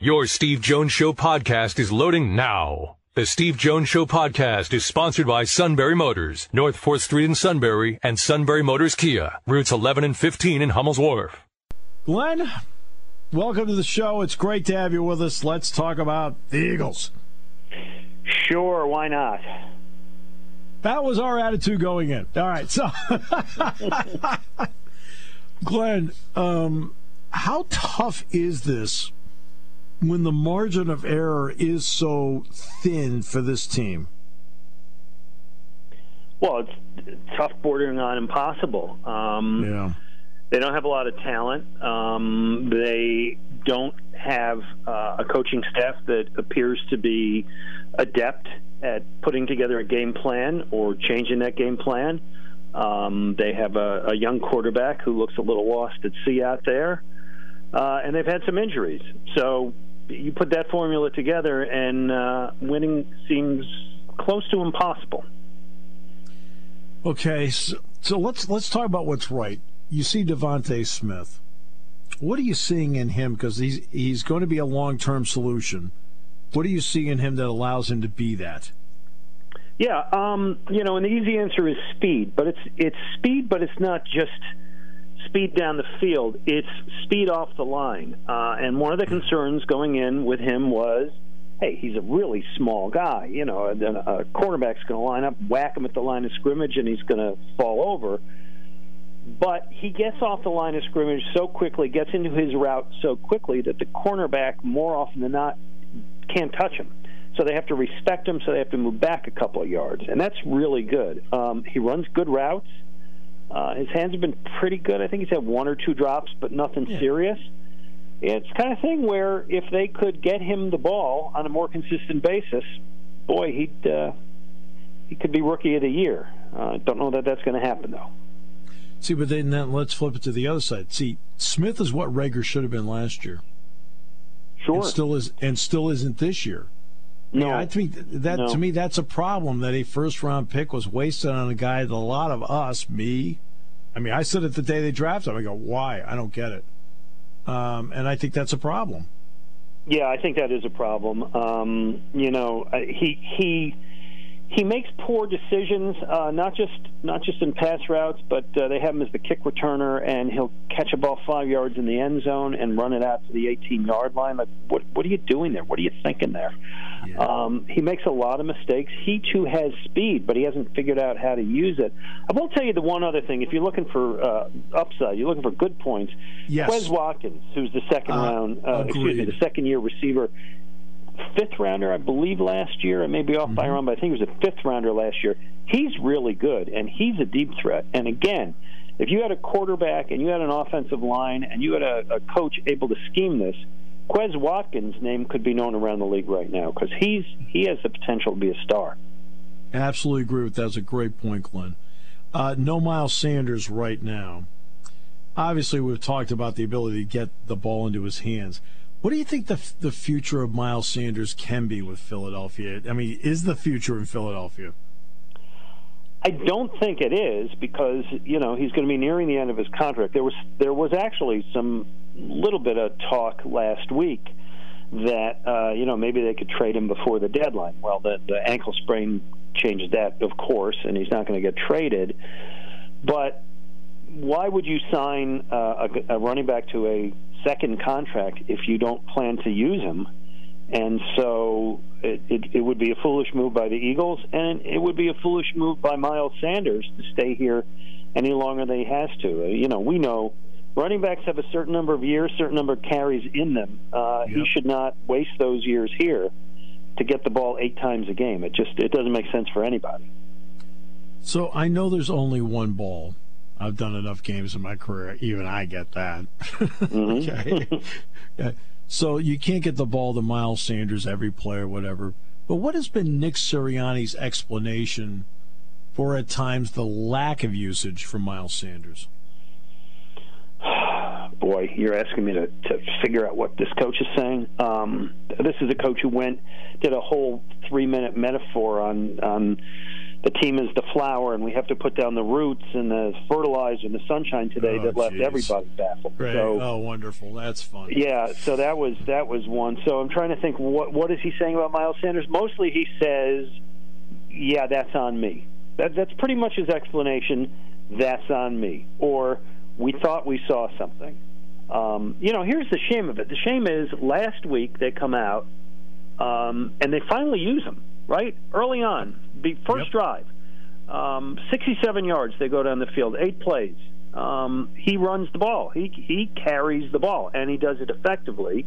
Your Steve Jones Show podcast is loading now. The Steve Jones Show podcast is sponsored by Sunbury Motors, North 4th Street in Sunbury, and Sunbury Motors Kia, routes 11 and 15 in Hummel's Wharf. Glen, welcome to the show. It's great to have you with us. Let's talk about the Eagles. Sure, why not? That was our attitude going in. All right, so Glen, um, how tough is this when the margin of error is so thin for this team? Well, it's tough, bordering on impossible. Um, yeah. They don't have a lot of talent. Um, they don't have uh, a coaching staff that appears to be adept at putting together a game plan or changing that game plan. Um, they have a, a, young quarterback who looks a little lost at sea out there, uh, and they've had some injuries. So you put that formula together, and uh, winning seems close to impossible. Okay, so, so let's let's talk about what's right. You see DeVonta Smith. What are you seeing in him? Because he's he's going to be a long term solution. What do you see in him that allows him to be that? Yeah, um, you know, and the easy answer is speed, but it's it's speed, but it's not just speed down the field. It's speed off the line. Uh, and one of the concerns going in with him was, hey, he's a really small guy. You know, a, a quarterback's going to line up, whack him at the line of scrimmage, and he's going to fall over. But he gets off the line of scrimmage so quickly, gets into his route so quickly that the cornerback, more often than not, can't touch him. So they have to respect him, so they have to move back a couple of yards. And that's really good. Um, he runs good routes. Uh, his hands have been pretty good. I think he's had one or two drops, but nothing yeah. serious. It's kind of thing where if they could get him the ball on a more consistent basis, boy, he'd uh, he could be rookie of the year. Uh, don't know that that's going to happen though. See, but then, then let's flip it to the other side. See, Smith is what Reagor should have been last year. Sure. And still is, and still isn't this year. No, yeah, I think that no. to me that's a problem that a first round pick was wasted on a guy that a lot of us, me, I mean, I said it the day they drafted him. I go, why? I don't get it. Um, and I think that's a problem. Yeah, I think that is a problem. Um, you know, he he he makes poor decisions, uh, not just not just in pass routes, but uh, they have him as the kick returner, and he'll catch a ball five yards in the end zone and run it out to the 18 yard line. Like, what what are you doing there? What are you thinking there? Yeah. Um, he makes a lot of mistakes. He too has speed, but he hasn't figured out how to use it. I will tell you the one other thing: if you're looking for uh, upside, you're looking for good points. Yes. Quez Watkins, who's the second uh, round, uh, excuse me, the second year receiver fifth rounder, I believe, last year. I may be off mm-hmm. by run, but I think he was a fifth rounder last year. He's really good, and he's a deep threat. And again, if you had a quarterback and you had an offensive line and you had a, a coach able to scheme this, Quez Watkins' name could be known around the league right now because he's he has the potential to be a star. Absolutely agree with that. That's a great point, Glen. Uh, no Miles Sanders right now. Obviously, we've talked about the ability to get the ball into his hands. What do you think the the future of Miles Sanders can be with Philadelphia? I mean, is the future in Philadelphia? I don't think it is because you know he's going to be nearing the end of his contract. There was there was actually some little bit of talk last week that uh, you know maybe they could trade him before the deadline. Well, the the ankle sprain changes that, of course, and he's not going to get traded. But why would you sign uh, a, a running back to a second contract if you don't plan to use him. And so it, it, it, would be a foolish move by the Eagles, and it would be a foolish move by Miles Sanders to stay here any longer than he has to. Uh, you know, we know running backs have a certain number of years, certain number of carries in them. Uh, yep. He should not waste those years here to get the ball eight times a game. It just it doesn't make sense for anybody. So I know there's only one ball I've done enough games in my career. Even I get that. Mm-hmm. okay. So you can't get the ball to Miles Sanders, every player, whatever. But what has been Nick Sirianni's explanation for at times the lack of usage for Miles Sanders? Boy, you're asking me to, to figure out what this coach is saying. Um, this is a coach who went did a whole three minute metaphor on on the team is the flower, and we have to put down the roots and the fertilizer and the sunshine today Oh, that left geez. everybody baffled. Right. So, oh, wonderful. That's fun. yeah, so that was that was one. So I'm trying to think what what is he saying about Miles Sanders? Mostly he says, "Yeah, that's on me." That that's pretty much his explanation. That's on me, or we thought we saw something. Um, you know, here's the shame of it. The shame is last week they come out um, and they finally use him right early on, the first Yep. drive, um, 67 yards. They go down the field, eight plays. Um, he runs the ball. He he carries the ball, and he does it effectively.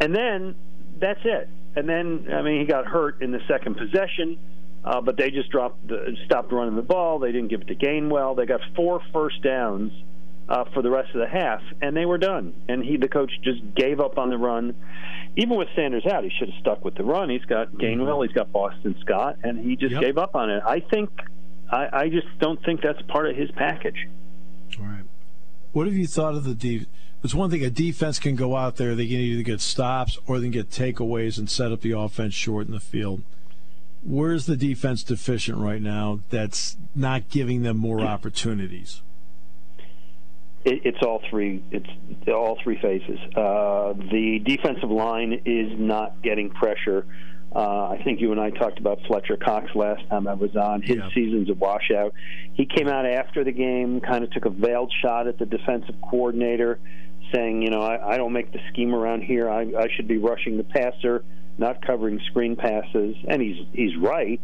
And then that's it. And then I mean, he got hurt in the second possession, uh, but they just dropped, the, stopped running the ball. They didn't give it to Gainwell. They got four first downs uh, for the rest of the half, and they were done. And he, the coach, just gave up on the run. Even with Sanders out, he should have stuck with the run. He's got Gainwell, he's got Boston Scott, and he just Yep. gave up on it. I think, I, I just don't think that's part of his package. All right. What have you thought of the defense? It's one thing a defense can go out there, they can either get stops or they can get takeaways and set up the offense short in the field. Where's the defense deficient right now that's not giving them more opportunities? It, it's all three. It's all three phases. Uh, the defensive line is not getting pressure. Uh, I think you and I talked about Fletcher Cox last time I was on. His Yeah. season's a washout. He came out after the game, kind of took a veiled shot at the defensive coordinator, saying, "You know, I, I don't make the scheme around here. I, I should be rushing the passer, not covering screen passes." And he's he's right.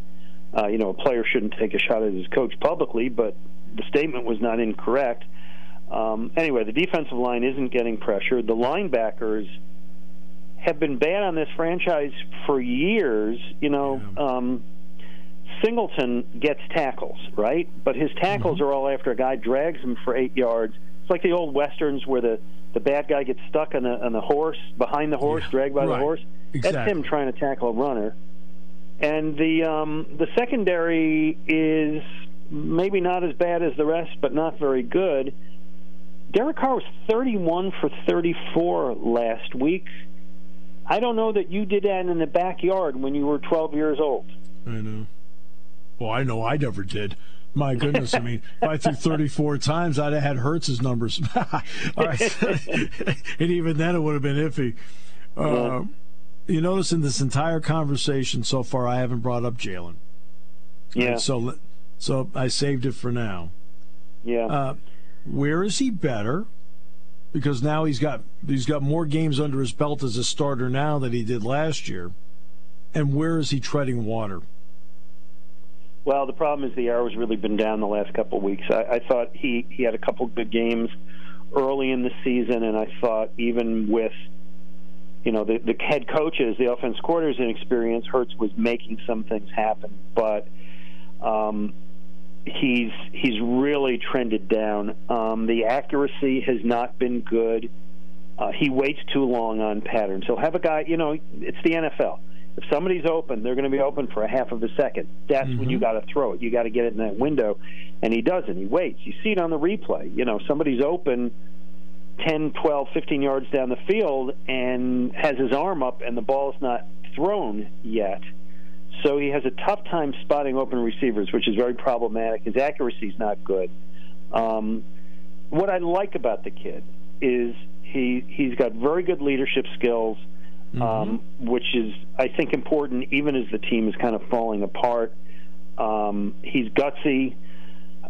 Uh, you know, a player shouldn't take a shot at his coach publicly, but the statement was not incorrect. Um, anyway, the defensive line isn't getting pressure. The linebackers have been bad on this franchise for years. You know, Yeah. um, Singleton gets tackles, right? But his tackles Mm-hmm. are all after a guy drags him for eight yards. It's like the old westerns where the the bad guy gets stuck on the on the horse behind the horse, Yeah, dragged by right. the horse. That's him trying to tackle a runner. And the um, the secondary is maybe not as bad as the rest, but not very good. Derek Carr was 31 for 34 last week. I don't know that you did that in the backyard when you were 12 years old. I know. Well, I know I never did. My goodness, I mean, if I threw 34 times, I'd have had Hurts's numbers. All right. and even then, it would have been iffy. Uh, you notice in this entire conversation so far, I haven't brought up Jalen. Yeah, So, so I saved it for now. yeah. Uh, where is he better? Because now he's got he's got more games under his belt as a starter now than he did last year. And where is he treading water? Well, the problem is the arrow's really been down the last couple of weeks. I, I thought he he had a couple of good games early in the season, and I thought even with you know the the head coaches, the offense coordinators inexperience, Hurts was making some things happen, but um, he's he's really trended down. Um, the accuracy has not been good. Uh, he waits too long on patterns. He'll have a guy, you know, it's the NFL. If somebody's open, they're going to be open for a half of a second. That's when you got to throw it. You got to get it in that window, and he doesn't. He waits. You see it on the replay. You know, somebody's open 10, 12, 15 yards down the field and has his arm up, and the ball's not thrown yet. So he has a tough time spotting open receivers, which is very problematic. His accuracy's not good. Um, what I like about the kid is he he's got very good leadership skills, um, which is I think important even as the team is kind of falling apart. Um, he's gutsy.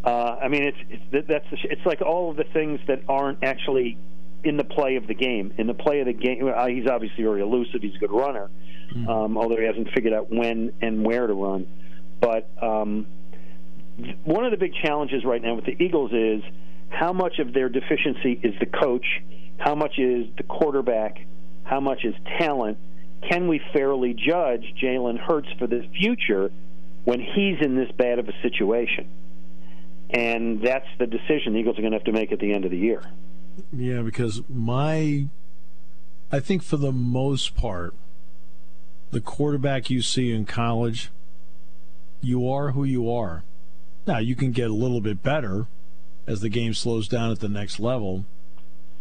Uh, I mean, it's, it's that's it's like all of the things that aren't actually in the play of the game. In the play of the game, he's obviously very elusive. He's a good runner, um, although he hasn't figured out when and where to run. But um, one of the big challenges right now with the Eagles is how much of their deficiency is the coach, how much is the quarterback, how much is talent. Can we fairly judge Jalen Hurts for the future when he's in this bad of a situation? And that's the decision the Eagles are going to have to make at the end of the year. Yeah, because my, I think for the most part, the quarterback you see in college, you are who you are. Now, you can get a little bit better as the game slows down at the next level.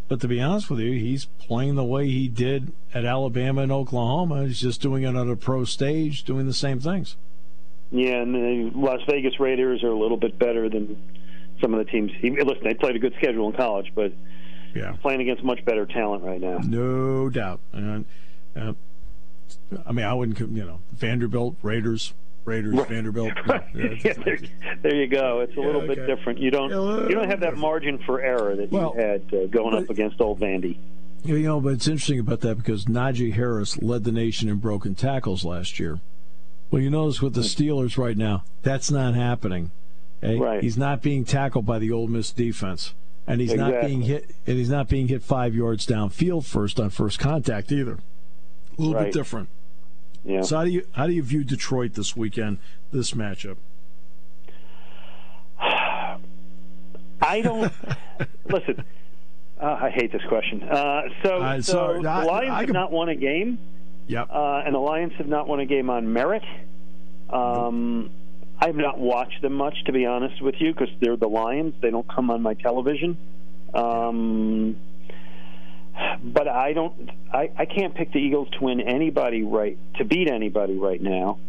But to be honest with you, he's playing the way he did at Alabama and Oklahoma. He's just doing it on a pro stage, doing the same things. Yeah, and the Las Vegas Raiders are a little bit better than some of the teams. Listen, they played a good schedule in college, but yeah, playing against much better talent right now. No doubt. And, uh, I mean, I wouldn't, you know, Vanderbilt, Raiders, Raiders, right. Vanderbilt. Yeah, yeah, there, there, you go. It's a yeah, little okay. bit different. You don't you don't have that margin for error that well, you had uh, going but, up against old Vandy. You know, but it's interesting about that because Najee Harris led the nation in broken tackles last year. Well, you notice with the Steelers right now, that's not happening. Okay? Right. He's not being tackled by the Ole Miss defense, and he's exactly. not being hit, and he's not being hit five yards downfield first on first contact either. A little right. bit different. Yeah. So how do you how do you view Detroit this weekend, this matchup? I don't listen. Uh, I hate this question. Uh, so, uh, so, so the Lions I, I have not won a game. Yep. Uh, and the Lions have not won a game on merit. Um, I have not watched them much, to be honest with you, because they're the Lions. They don't come on my television. Um, but I don't. I, I can't pick the Eagles to win anybody right to beat anybody right now,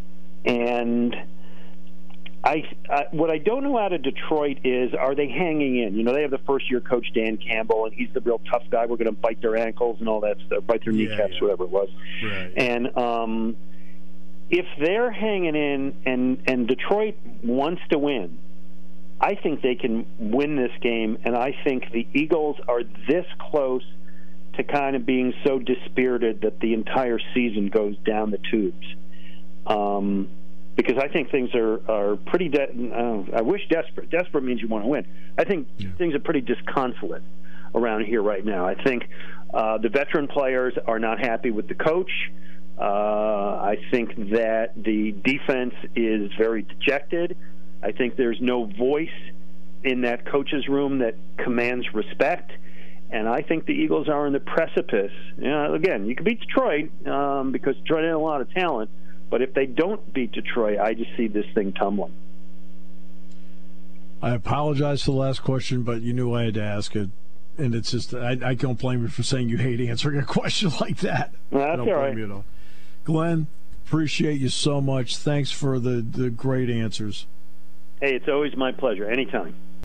and I, I what I don't know out of Detroit is are they hanging in? You know, they have the first year coach Dan Campbell, and he's the real tough guy. We're going to bite their ankles and all that stuff, bite their yeah, kneecaps, yeah. whatever it was. Right. And um, if they're hanging in, and and Detroit wants to win, I think they can win this game, and I think the Eagles are this close to kind of being so dispirited that the entire season goes down the tubes. Um, because I think things are are pretty. De- uh, I wish desperate. Desperate means you want to win. I think yeah. things are pretty disconsolate around here right now. I think uh, the veteran players are not happy with the coach. Uh, I think that the defense is very dejected. I think there's no voice in that coach's room that commands respect. And I think the Eagles are in the precipice. You know, again, you can beat Detroit um, because Detroit has a lot of talent but if they don't beat Detroit, I just see this thing tumbling. I apologize for the last question, but you knew I had to ask it. And it's just, I, I don't blame you for saying you hate answering a question like that. That's I don't blame right. you at all. Glen, appreciate you so much. Thanks for the, the great answers. Hey, it's always my pleasure. Anytime.